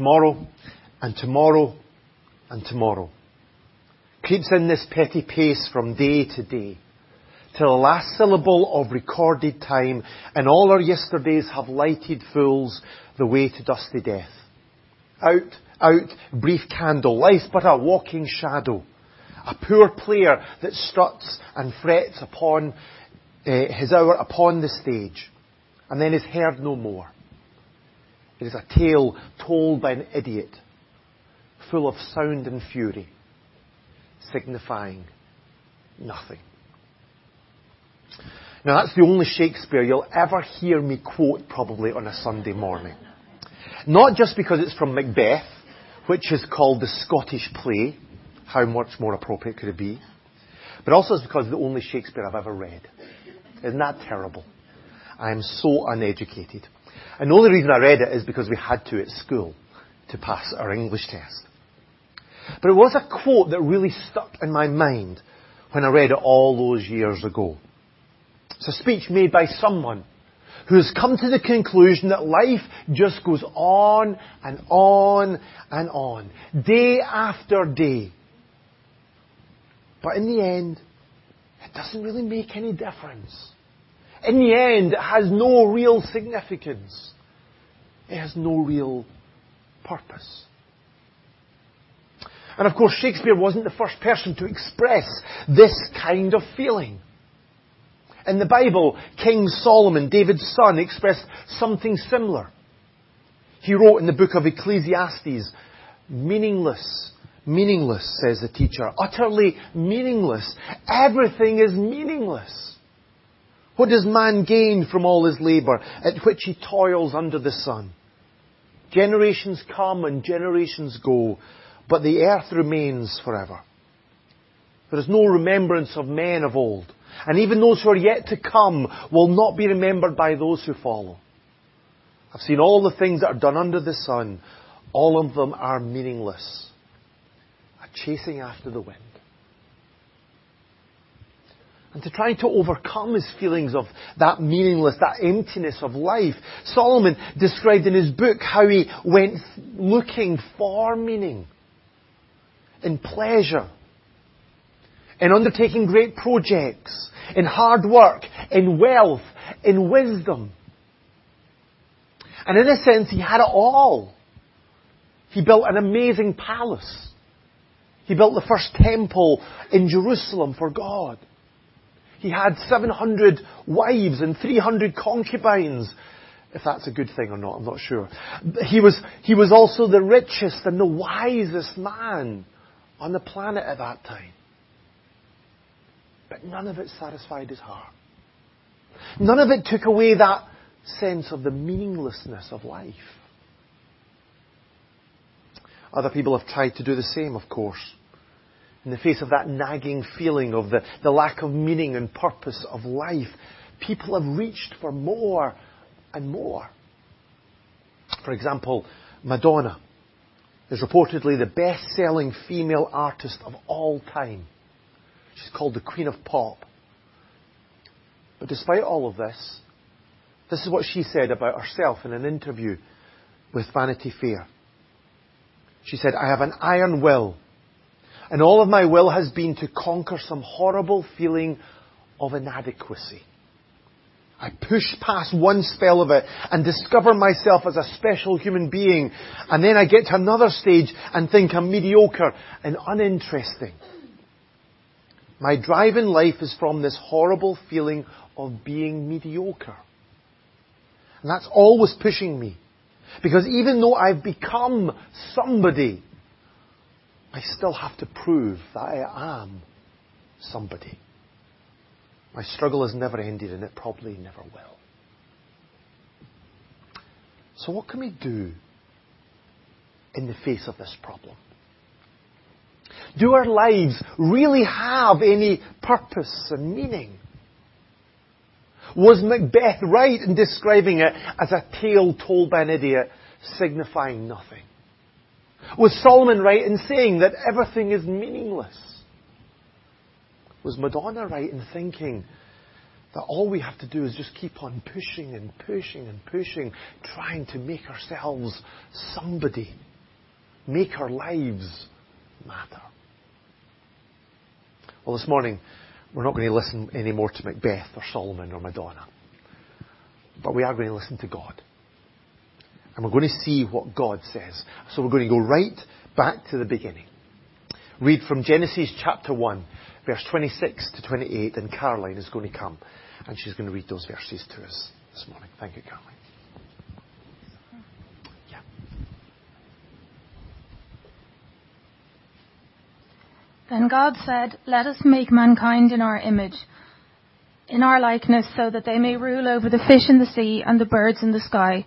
tomorrow, and tomorrow, and tomorrow. Creeps in this petty pace from day to day, till the last syllable of recorded time, and all our yesterdays have lighted fools the way to dusty death. Out, out, brief candle, life's but a walking shadow, a poor player that struts and frets upon uh, his hour upon the stage, and then is heard no more. It is a tale told by an idiot, full of sound and fury, signifying nothing. Now that's the only Shakespeare you'll ever hear me quote probably on a Sunday morning. Not just because it's from Macbeth, which is called the Scottish play. How much more appropriate could it be? But also it's because it's the only Shakespeare I've ever read. Isn't that terrible? I am so uneducated. And the only reason I read it is because we had to at school to pass our English test. But it was a quote that really stuck in my mind when I read it all those years ago. It's a speech made by someone who has come to the conclusion that life just goes on and on and on, day after day. But in the end, it doesn't really make any difference. In the end, it has no real significance. It has no real purpose. And of course, Shakespeare wasn't the first person to express this kind of feeling. In the Bible, King Solomon, David's son, expressed something similar. He wrote in the book of Ecclesiastes, meaningless, meaningless, says the teacher, utterly meaningless. Everything is meaningless. What does man gain from all his labour at which he toils under the sun? Generations come and generations go, but the earth remains forever. There is no remembrance of men of old, and even those who are yet to come will not be remembered by those who follow. I've seen all the things that are done under the sun. All of them are meaningless. A chasing after the wind and to try to overcome his feelings of that meaningless, that emptiness of life. Solomon described in his book how he went looking for meaning in pleasure, in undertaking great projects, in hard work, in wealth, in wisdom. And in a sense, he had it all. He built an amazing palace. He built the first temple in Jerusalem for God. He had 700 wives and 300 concubines. If that's a good thing or not, I'm not sure. He was, he was also the richest and the wisest man on the planet at that time. But none of it satisfied his heart. None of it took away that sense of the meaninglessness of life. Other people have tried to do the same, of course in the face of that nagging feeling of the, the lack of meaning and purpose of life, people have reached for more and more. For example, Madonna is reportedly the best selling female artist of all time. She's called the Queen of Pop. But despite all of this, this is what she said about herself in an interview with Vanity Fair. She said, I have an iron will and all of my will has been to conquer some horrible feeling of inadequacy. I push past one spell of it and discover myself as a special human being. And then I get to another stage and think I'm mediocre and uninteresting. My drive in life is from this horrible feeling of being mediocre. And that's always pushing me. Because even though I've become somebody, I still have to prove that I am somebody. My struggle has never ended and it probably never will. So what can we do in the face of this problem? Do our lives really have any purpose and meaning? Was Macbeth right in describing it as a tale told by an idiot signifying nothing? Was Solomon right in saying that everything is meaningless? Was Madonna right in thinking that all we have to do is just keep on pushing and pushing and pushing, trying to make ourselves somebody make our lives matter. Well, this morning, we're not going to listen anymore to Macbeth or Solomon or Madonna. But we are going to listen to God. And we're going to see what God says. So we're going to go right back to the beginning. Read from Genesis chapter 1, verse 26 to 28, and Caroline is going to come and she's going to read those verses to us this morning. Thank you, Caroline. Then God said, Let us make mankind in our image, in our likeness, so that they may rule over the fish in the sea and the birds in the sky,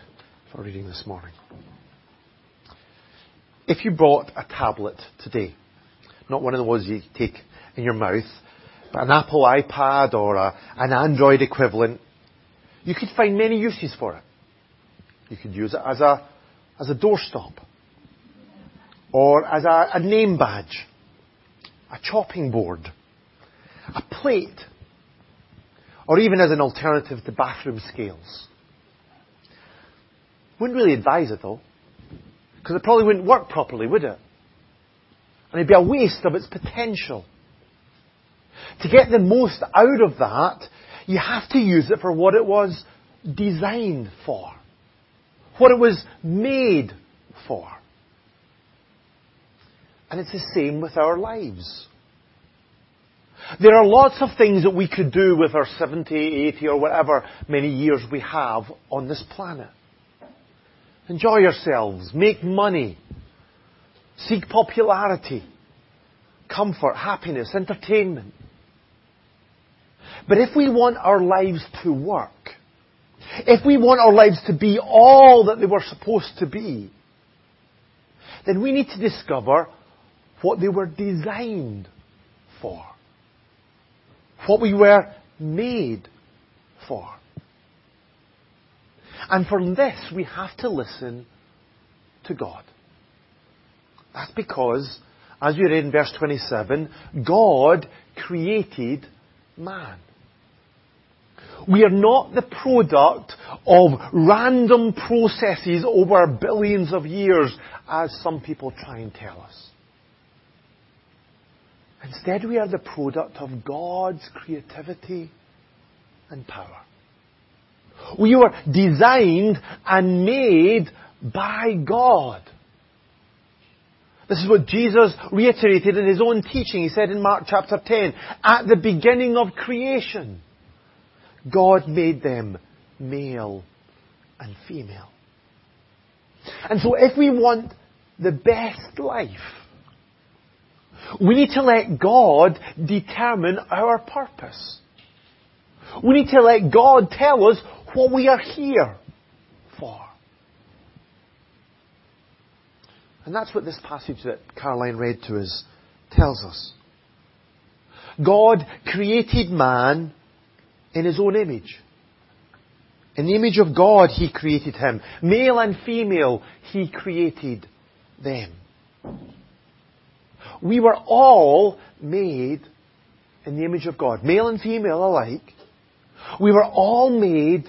for reading this morning. If you brought a tablet today, not one of the ones you take in your mouth, but an Apple iPad or a, an Android equivalent, you could find many uses for it. You could use it as a, as a doorstop, or as a, a name badge, a chopping board, a plate, or even as an alternative to bathroom scales. Wouldn't really advise it though, because it probably wouldn't work properly, would it? And it'd be a waste of its potential. To get the most out of that, you have to use it for what it was designed for. What it was made for. And it's the same with our lives. There are lots of things that we could do with our 70, 80 or whatever many years we have on this planet. Enjoy yourselves, make money, seek popularity, comfort, happiness, entertainment. But if we want our lives to work, if we want our lives to be all that they were supposed to be, then we need to discover what they were designed for. What we were made for. And for this, we have to listen to God. That's because, as we read in verse 27, God created man. We are not the product of random processes over billions of years, as some people try and tell us. Instead, we are the product of God's creativity and power. We were designed and made by God. This is what Jesus reiterated in his own teaching. He said in Mark chapter 10, at the beginning of creation, God made them male and female. And so if we want the best life, we need to let God determine our purpose. We need to let God tell us what we are here for. And that's what this passage that Caroline read to us tells us. God created man in his own image. In the image of God, he created him. Male and female, he created them. We were all made in the image of God, male and female alike. We were all made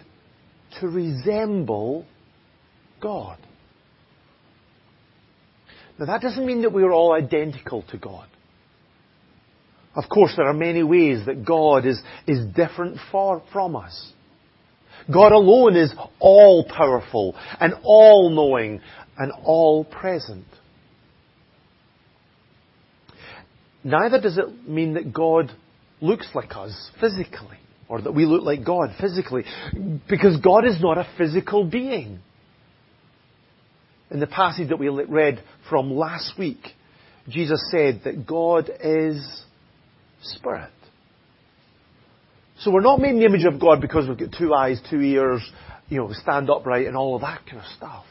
to resemble God. Now that doesn't mean that we are all identical to God. Of course, there are many ways that God is, is different far from us. God alone is all powerful and all knowing and all present. Neither does it mean that God looks like us physically or that we look like God physically because God is not a physical being. In the passage that we read from last week, Jesus said that God is Spirit. So we're not made in the image of God because we've got two eyes, two ears, you know, stand upright and all of that kind of stuff.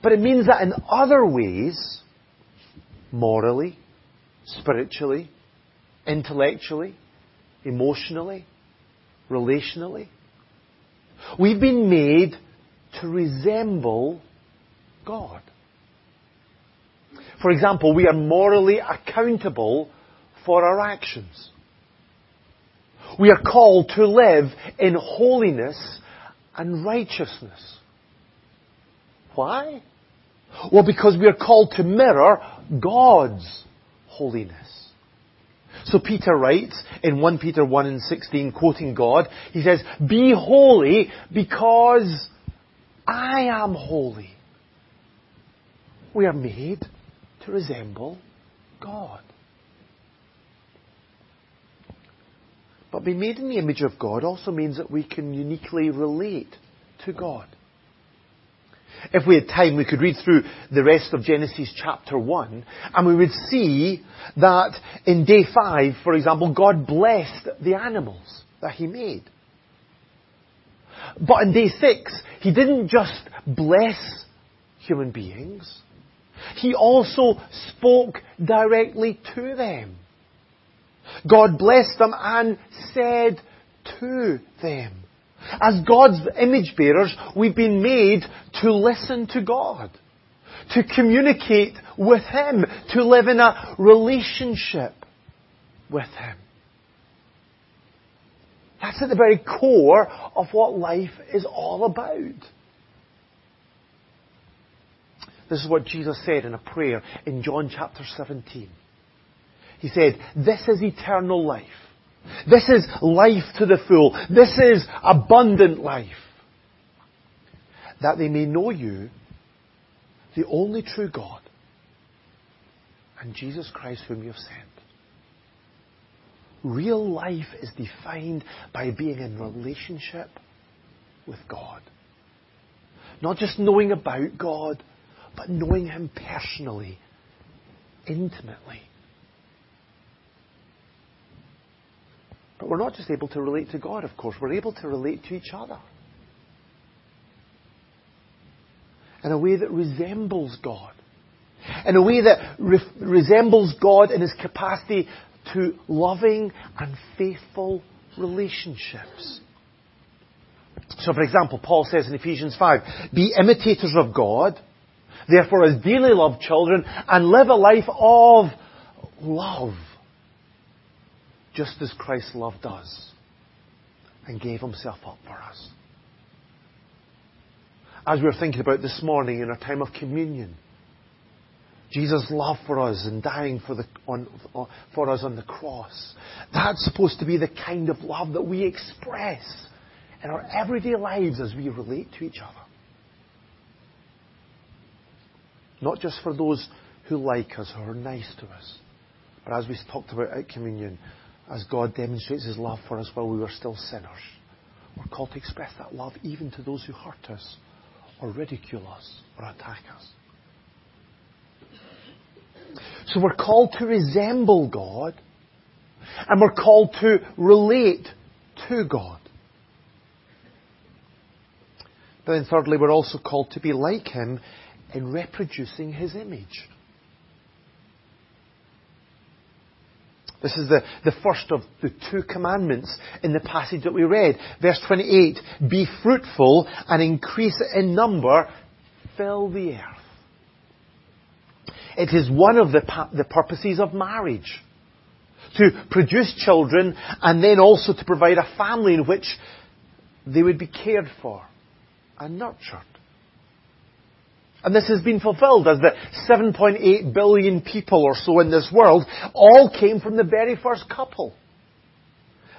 But it means that in other ways, morally, spiritually, intellectually, emotionally, relationally, we've been made to resemble God. For example, we are morally accountable for our actions. We are called to live in holiness and righteousness. Why? Well, because we are called to mirror God's holiness. So Peter writes in 1 Peter 1 and 16, quoting God, he says, Be holy because I am holy. We are made to resemble God. But being made in the image of God also means that we can uniquely relate to God. If we had time, we could read through the rest of Genesis chapter 1, and we would see that in day 5, for example, God blessed the animals that He made. But in day 6, He didn't just bless human beings, He also spoke directly to them. God blessed them and said to them. As God's image bearers, we've been made to listen to God, to communicate with Him, to live in a relationship with Him. That's at the very core of what life is all about. This is what Jesus said in a prayer in John chapter 17. He said, This is eternal life. This is life to the full. This is abundant life. That they may know you, the only true God, and Jesus Christ whom you have sent. Real life is defined by being in relationship with God. Not just knowing about God, but knowing Him personally, intimately. But we're not just able to relate to God, of course, we're able to relate to each other. In a way that resembles God. In a way that re- resembles God in his capacity to loving and faithful relationships. So, for example, Paul says in Ephesians 5, be imitators of God, therefore as dearly loved children, and live a life of love just as Christ loved us and gave himself up for us. As we were thinking about this morning in our time of communion, Jesus' love for us and dying for, the, on, for us on the cross. That's supposed to be the kind of love that we express in our everyday lives as we relate to each other. Not just for those who like us, who are nice to us, but as we talked about at communion, as God demonstrates His love for us while we were still sinners. We're called to express that love even to those who hurt us, or ridicule us, or attack us. So we're called to resemble God, and we're called to relate to God. But then thirdly, we're also called to be like Him in reproducing His image. This is the, the first of the two commandments in the passage that we read. Verse 28, be fruitful and increase in number, fill the earth. It is one of the, the purposes of marriage. To produce children and then also to provide a family in which they would be cared for and nurtured. And this has been fulfilled as the 7.8 billion people or so in this world all came from the very first couple.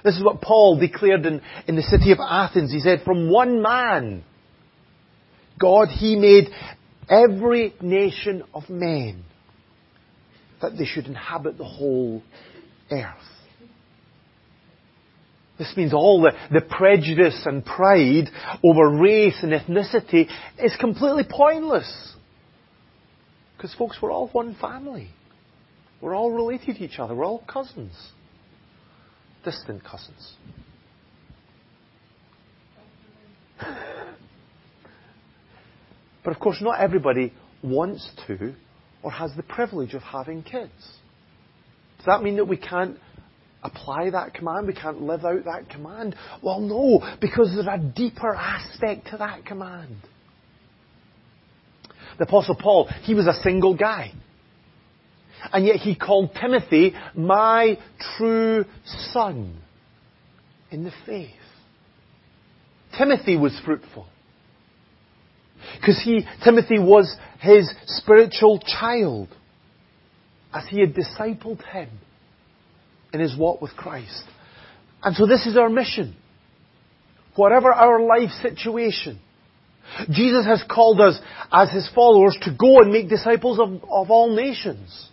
This is what Paul declared in, in the city of Athens. He said, from one man, God, He made every nation of men that they should inhabit the whole earth. This means all the, the prejudice and pride over race and ethnicity is completely pointless. Because, folks, we're all one family. We're all related to each other. We're all cousins. Distant cousins. But of course, not everybody wants to or has the privilege of having kids. Does that mean that we can't apply that command? We can't live out that command? Well, no, because there's a deeper aspect to that command. The Apostle Paul, he was a single guy. And yet he called Timothy my true son in the faith. Timothy was fruitful. Because he, Timothy was his spiritual child as he had discipled him in his walk with Christ. And so this is our mission. Whatever our life situation, Jesus has called us as his followers to go and make disciples of, of all nations.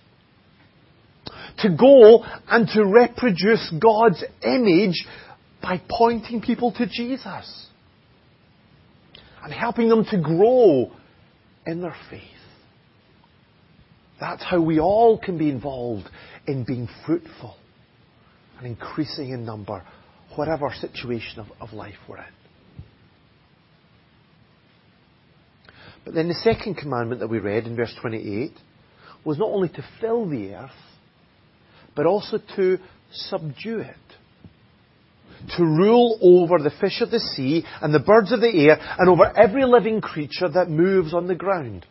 To go and to reproduce God's image by pointing people to Jesus and helping them to grow in their faith. That's how we all can be involved in being fruitful and increasing in number, whatever situation of, of life we're in. But then the second commandment that we read in verse 28 was not only to fill the earth, but also to subdue it to rule over the fish of the sea and the birds of the air and over every living creature that moves on the ground.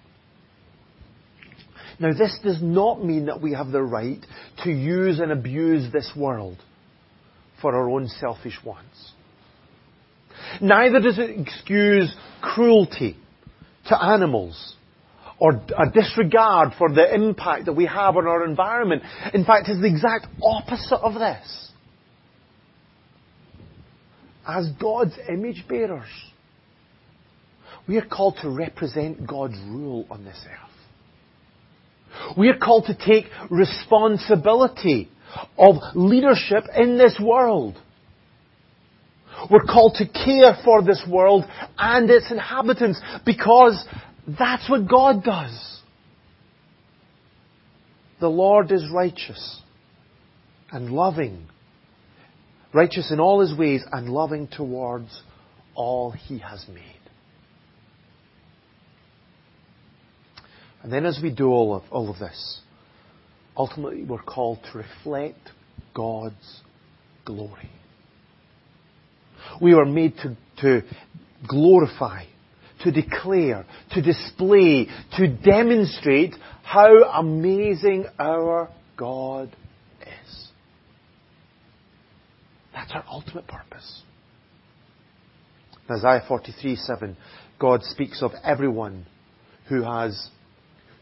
Now, this does not mean that we have the right to use and abuse this world for our own selfish wants. Neither does it excuse cruelty to animals or a disregard for the impact that we have on our environment. In fact, it's the exact opposite of this as God's image bearers. We are called to represent God's rule on this earth. We are called to take responsibility of leadership in this world. We're called to care for this world and its inhabitants because that's what God does. The Lord is righteous and loving righteous in all his ways and loving towards all he has made. And then as we do all of, all of this, ultimately we're called to reflect God's glory. We are made to, to glorify, to declare, to display, to demonstrate how amazing our God is. That's our ultimate purpose. In Isaiah 43 7, God speaks of everyone who has,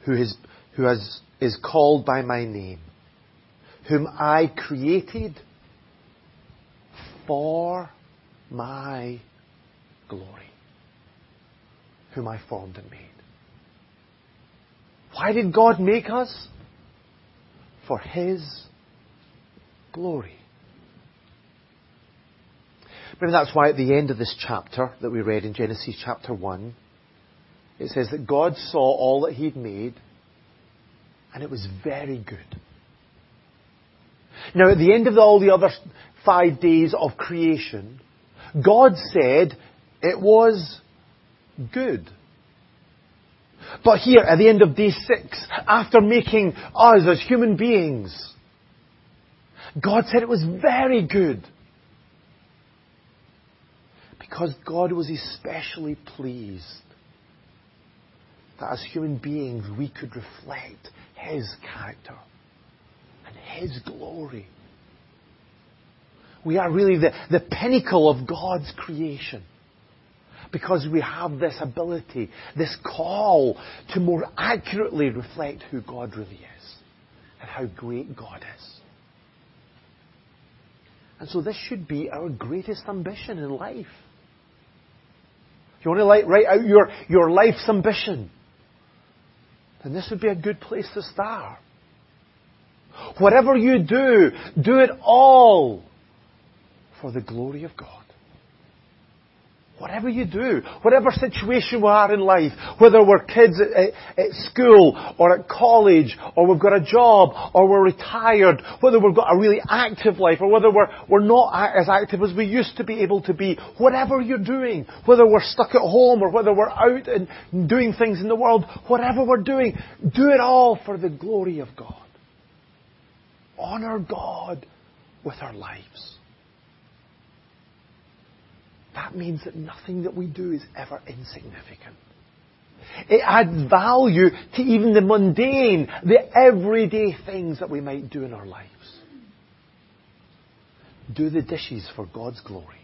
who is, who has, is called by my name, whom I created for my glory, whom I formed and made. Why did God make us? For His glory. Maybe that's why at the end of this chapter that we read in Genesis chapter 1, it says that God saw all that He'd made and it was very good. Now, at the end of all the other five days of creation, God said it was good. But here, at the end of day six, after making us as human beings, God said it was very good because God was especially pleased that as human beings we could reflect His character and His glory. We are really the, the pinnacle of God's creation because we have this ability, this call to more accurately reflect who God really is and how great God is. And so this should be our greatest ambition in life. If you want to write out your, your life's ambition, then this would be a good place to start. Whatever you do, do it all for the glory of God. Whatever you do, whatever situation we are in life, whether we're kids at, at, school or at college, or we've got a job, or we're retired, whether we've got a really active life, or whether we're, we're not as active as we used to be able to be, whatever you're doing, whether we're stuck at home or whether we're out and doing things in the world, whatever we're doing, do it all for the glory of God. Honor God with our lives. That means that nothing that we do is ever insignificant. It adds value to even the mundane, the everyday things that we might do in our lives. Do the dishes for God's glory.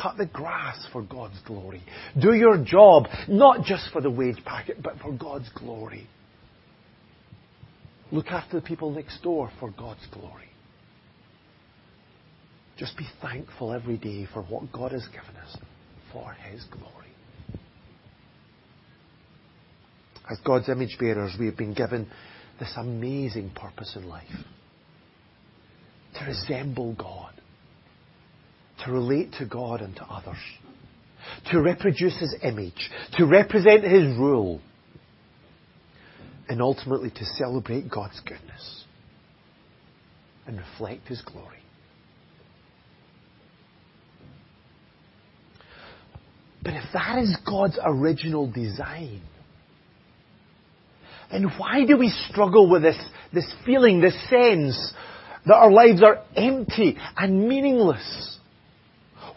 Cut the grass for God's glory. Do your job, not just for the wage packet, but for God's glory. Look after the people next door for God's glory. Just be thankful every day for what God has given us for His glory. As God's image bearers, we have been given this amazing purpose in life. To resemble God. To relate to God and to others. To reproduce His image. To represent His rule. And ultimately to celebrate God's goodness. And reflect His glory. But if that is God's original design, then why do we struggle with this, this feeling, this sense that our lives are empty and meaningless?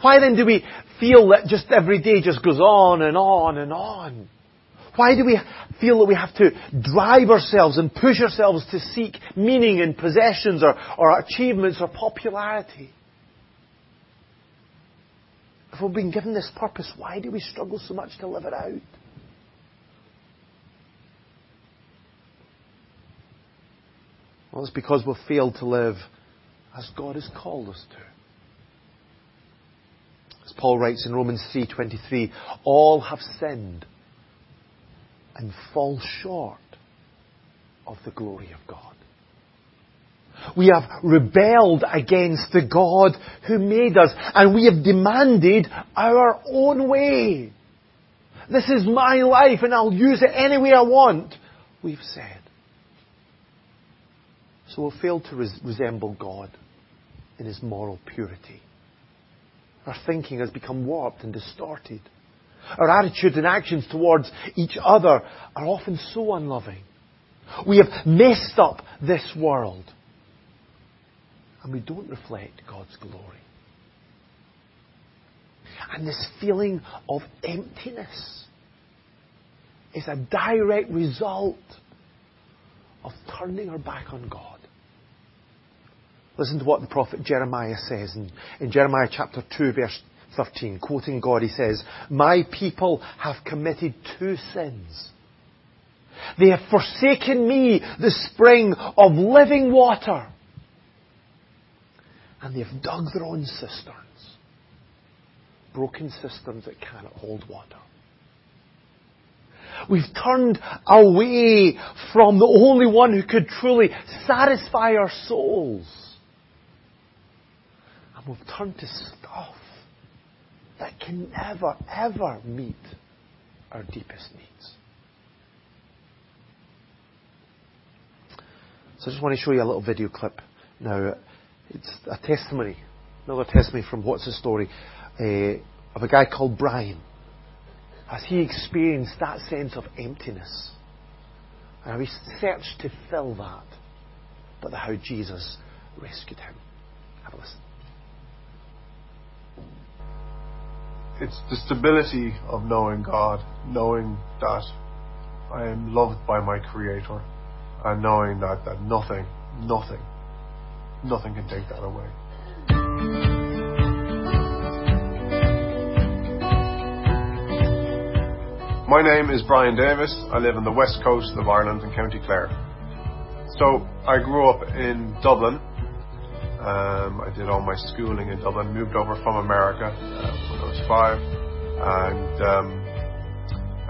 Why then do we feel that just every day just goes on and on and on? Why do we feel that we have to drive ourselves and push ourselves to seek meaning in possessions or, or achievements or popularity? If we've been given this purpose, why do we struggle so much to live it out? Well, it's because we've failed to live as God has called us to. As Paul writes in Romans 3:23, all have sinned and fall short of the glory of God. We have rebelled against the God who made us and we have demanded our own way. This is my life and I'll use it any way I want, we've said. So we've failed to res- resemble God in His moral purity. Our thinking has become warped and distorted. Our attitudes and actions towards each other are often so unloving. We have messed up this world and we don't reflect God's glory. And this feeling of emptiness is a direct result of turning our back on God. Listen to what the prophet Jeremiah says in, in Jeremiah chapter 2 verse 13, quoting God, he says, My people have committed two sins. They have forsaken me, the spring of living water, and they've dug their own cisterns. Broken cisterns that cannot hold water. We've turned away from the only one who could truly satisfy our souls. And we've turned to stuff that can never, ever meet our deepest needs. So I just want to show you a little video clip now. It's a testimony, another testimony from What's the Story, uh, of a guy called Brian. As he experienced that sense of emptiness. And how he searched to fill that. But how Jesus rescued him. Have a listen. It's the stability of knowing God, knowing that I am loved by my Creator, and knowing that, that nothing, nothing Nothing can take that away. My name is Brian Davis. I live on the west coast of Ireland in County Clare. So I grew up in Dublin. Um, I did all my schooling in Dublin. Moved over from America uh, when I was five, and um,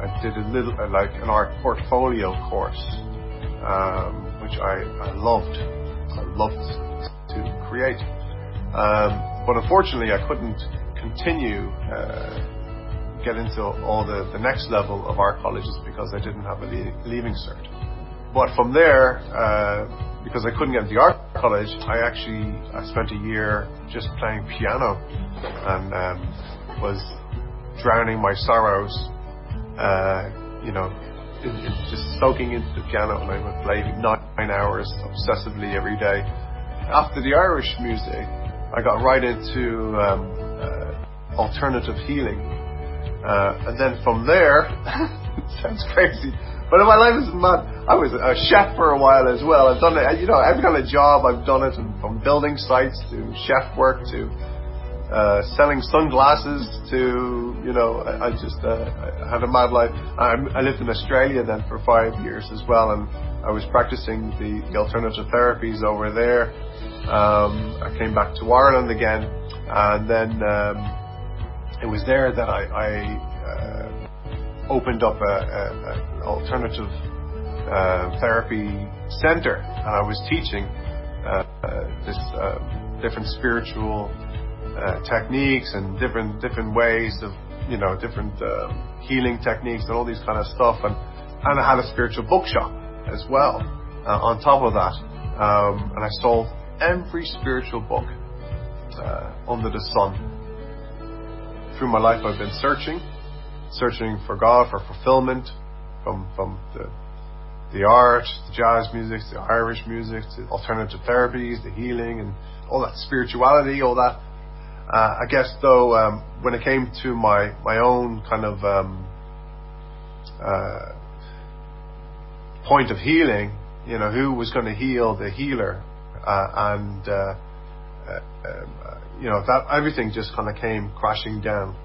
I did a little uh, like an art portfolio course, um, which I, I loved. I loved create. Um, but unfortunately, I couldn't continue uh, get into all the, next level of art colleges because I didn't have a leaving cert. But from there, uh, because I couldn't get into the art college, I actually I spent a year just playing piano and um, was drowning my sorrows, uh, you know, in, just soaking into the piano, and I would play nine hours obsessively every day. After the Irish music, I got right into um, uh, alternative healing, uh, and then from there, sounds crazy, but my life is mad. I was a chef for a while as well. I've done it, you know, every kind of job I've done it, from building sites to chef work to uh, selling sunglasses to, you know, I, I just uh, I had a mad life. I, I lived in Australia then for five years as well, and I was practicing the, the alternative therapies over there. Um, I came back to Ireland again, and then um, it was there that I, I uh, opened up an alternative uh, therapy center, and I was teaching uh, uh, this um, different spiritual uh, techniques and different different ways of you know different uh, healing techniques and all these kind of stuff and and I had a spiritual bookshop as well uh, on top of that um, and I sold every spiritual book uh, under the sun. Through my life I've been searching searching for God for fulfillment from from the the art, the jazz music, the Irish music, the alternative therapies, the healing, and all that spirituality, all that. Uh, I guess though, um, when it came to my my own kind of um, uh, point of healing, you know, who was going to heal the healer, uh, and uh, uh, um, you know that everything just kind of came crashing down.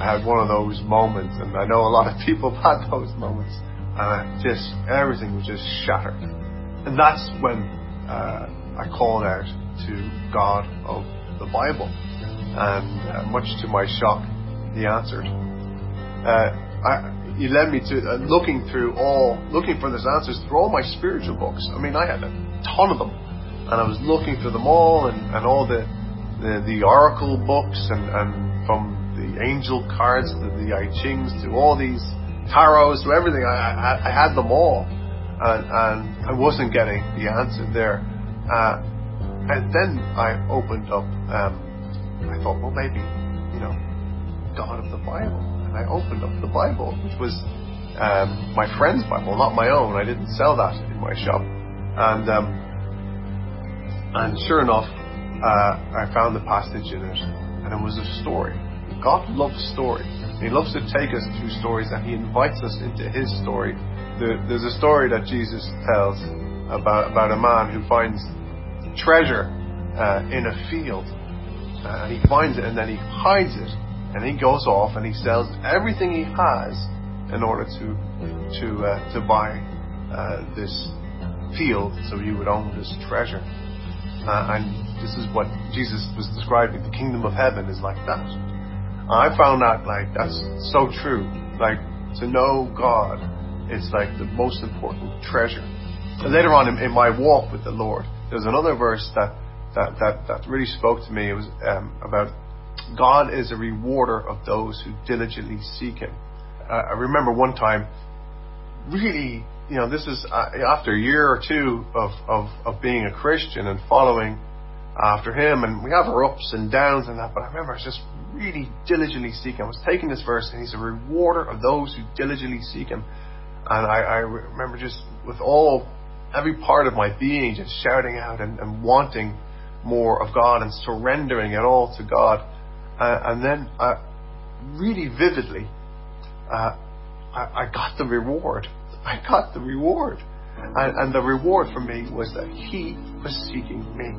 I had one of those moments, and I know a lot of people had those moments, and I just everything was just shattered. And that's when uh, I called out to God of the Bible, and uh, much to my shock, He answered. Uh, I, he led me to uh, looking through all, looking for those answers through all my spiritual books. I mean, I had a ton of them, and I was looking through them all, and, and all the, the the oracle books, and, and from the angel cards, to the I Chings, to all these tarots, to everything. I, I, I had them all, and, and, I wasn't getting the answer there. Uh, and then I opened up. Um, I thought, well, maybe you know, God of the Bible, and I opened up the Bible, which was um, my friend's Bible, not my own. I didn't sell that in my shop, and um, and sure enough, uh, I found the passage in it, and it was a story God loves story. He loves to take us through stories and He invites us into His story. There's a story that Jesus tells about, about a man who finds treasure uh, in a field. Uh, and he finds it and then he hides it. And he goes off and he sells everything he has in order to, to, uh, to buy uh, this field so he would own this treasure. Uh, and this is what Jesus was describing. The kingdom of heaven is like that. I found out like that's so true. Like to know God is like the most important treasure. And later on in, in my walk with the Lord, there's another verse that that that, that really spoke to me. It was um, about God is a rewarder of those who diligently seek Him. Uh, I remember one time, really, you know, this is uh, after a year or two of, of of being a Christian and following after Him, and we have our ups and downs and that. But I remember I was just really diligently seeking. I was taking this verse, and He's a rewarder of those who diligently seek Him. And I, I remember just with all, every part of my being, just shouting out and, and wanting more of God and surrendering it all to God. Uh, and then, uh, really vividly, uh, I, I, got the reward. I got the reward. And, and the reward for me was that He was seeking me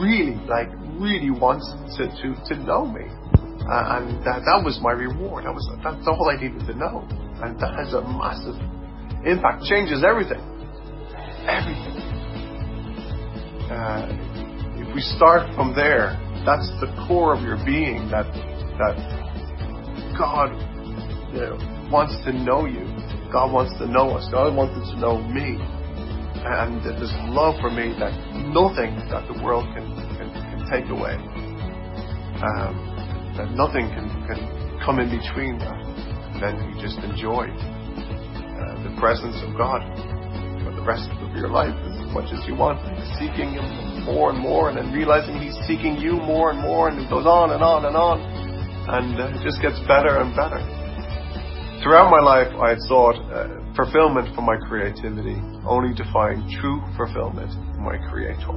really, like, really wants to, to, to know me. Uh, and that, that was my reward. That was that's all I needed to know. And that has a massive impact. Changes everything. Everything. Uh, if we start from there, that's the core of your being. That that God, you know, wants to know you. God wants to know us. God wanted to know me. And there's love for me that nothing that the world can, can, can take away. Um, that nothing can, can come in between that. And then you just enjoy uh, the presence of God the rest of your life as much as you want, seeking Him more and more, and then realizing He's seeking you more and more, and it goes on and on and on, and uh, it just gets better and better. Throughout my life, I sought uh, fulfillment for my creativity, only to find true fulfillment in my Creator.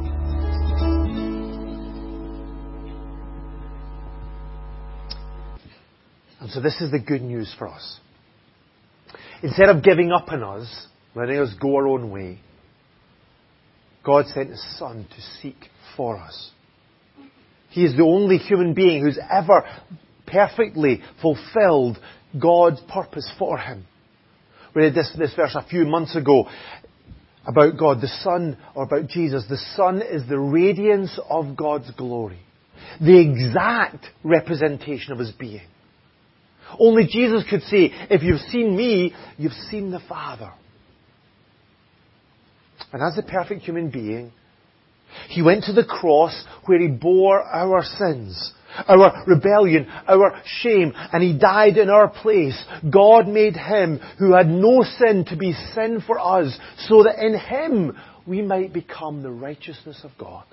And so this is the good news for us. Instead of giving up on us, letting us go our own way, God sent His Son to seek for us. He is the only human being who's ever perfectly fulfilled God's purpose for him. We read this, this verse a few months ago about God, the Son, or about Jesus. The Son is the radiance of God's glory. The exact representation of His being. Only Jesus could say, if you've seen me, you've seen the Father. And as a perfect human being, He went to the cross where He bore our sins, our rebellion, our shame, and He died in our place. God made Him who had no sin to be sin for us, so that in Him we might become the righteousness of God.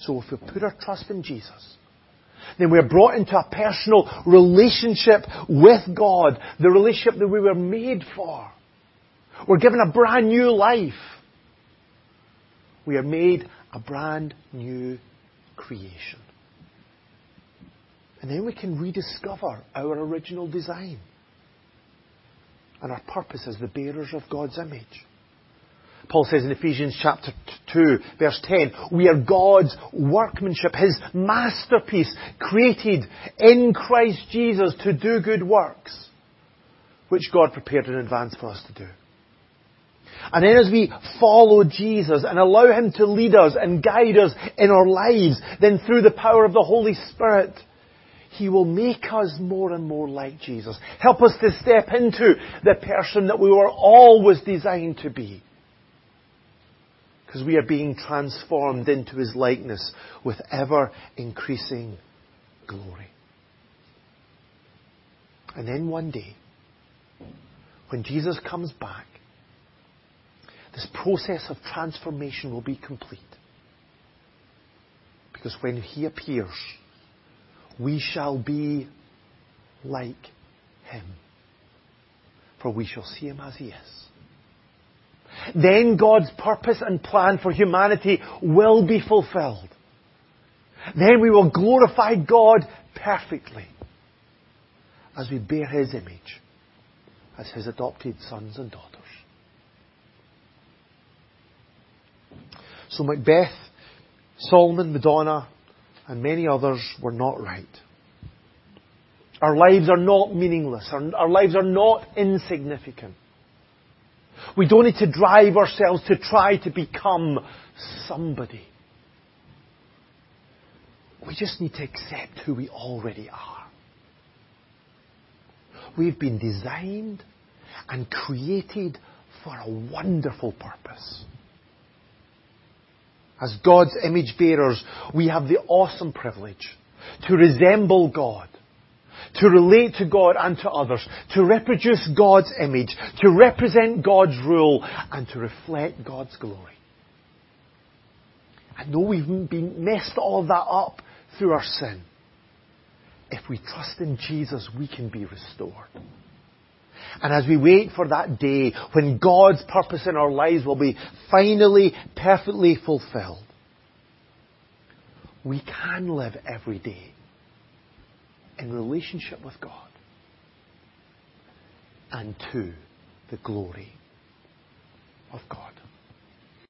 So if we put our trust in Jesus, then we're brought into a personal relationship with God, the relationship that we were made for. We're given a brand new life. We are made a brand new creation. And then we can rediscover our original design and our purpose as the bearers of God's image. Paul says in Ephesians chapter 2, verse 10, we are God's workmanship, His masterpiece, created in Christ Jesus to do good works, which God prepared in advance for us to do. And then as we follow Jesus and allow Him to lead us and guide us in our lives, then through the power of the Holy Spirit, He will make us more and more like Jesus. Help us to step into the person that we were always designed to be. Because we are being transformed into His likeness with ever increasing glory. And then one day, when Jesus comes back, this process of transformation will be complete. Because when He appears, we shall be like Him. For we shall see Him as He is. Then God's purpose and plan for humanity will be fulfilled. Then we will glorify God perfectly as we bear His image as His adopted sons and daughters. So Macbeth, Solomon, Madonna, and many others were not right. Our lives are not meaningless. Our, our, lives are not insignificant. We don't need to drive ourselves to try to become somebody. We just need to accept who we already are. We've been designed and created for a wonderful purpose. As God's image bearers, we have the awesome privilege to resemble God, to relate to God and to others, to reproduce God's image, to represent God's rule, and to reflect God's glory. And though we've been messed all that up through our sin, if we trust in Jesus, we can be restored. And as we wait for that day when God's purpose in our lives will be finally, perfectly fulfilled, we can live every day in relationship with God and to the glory of God.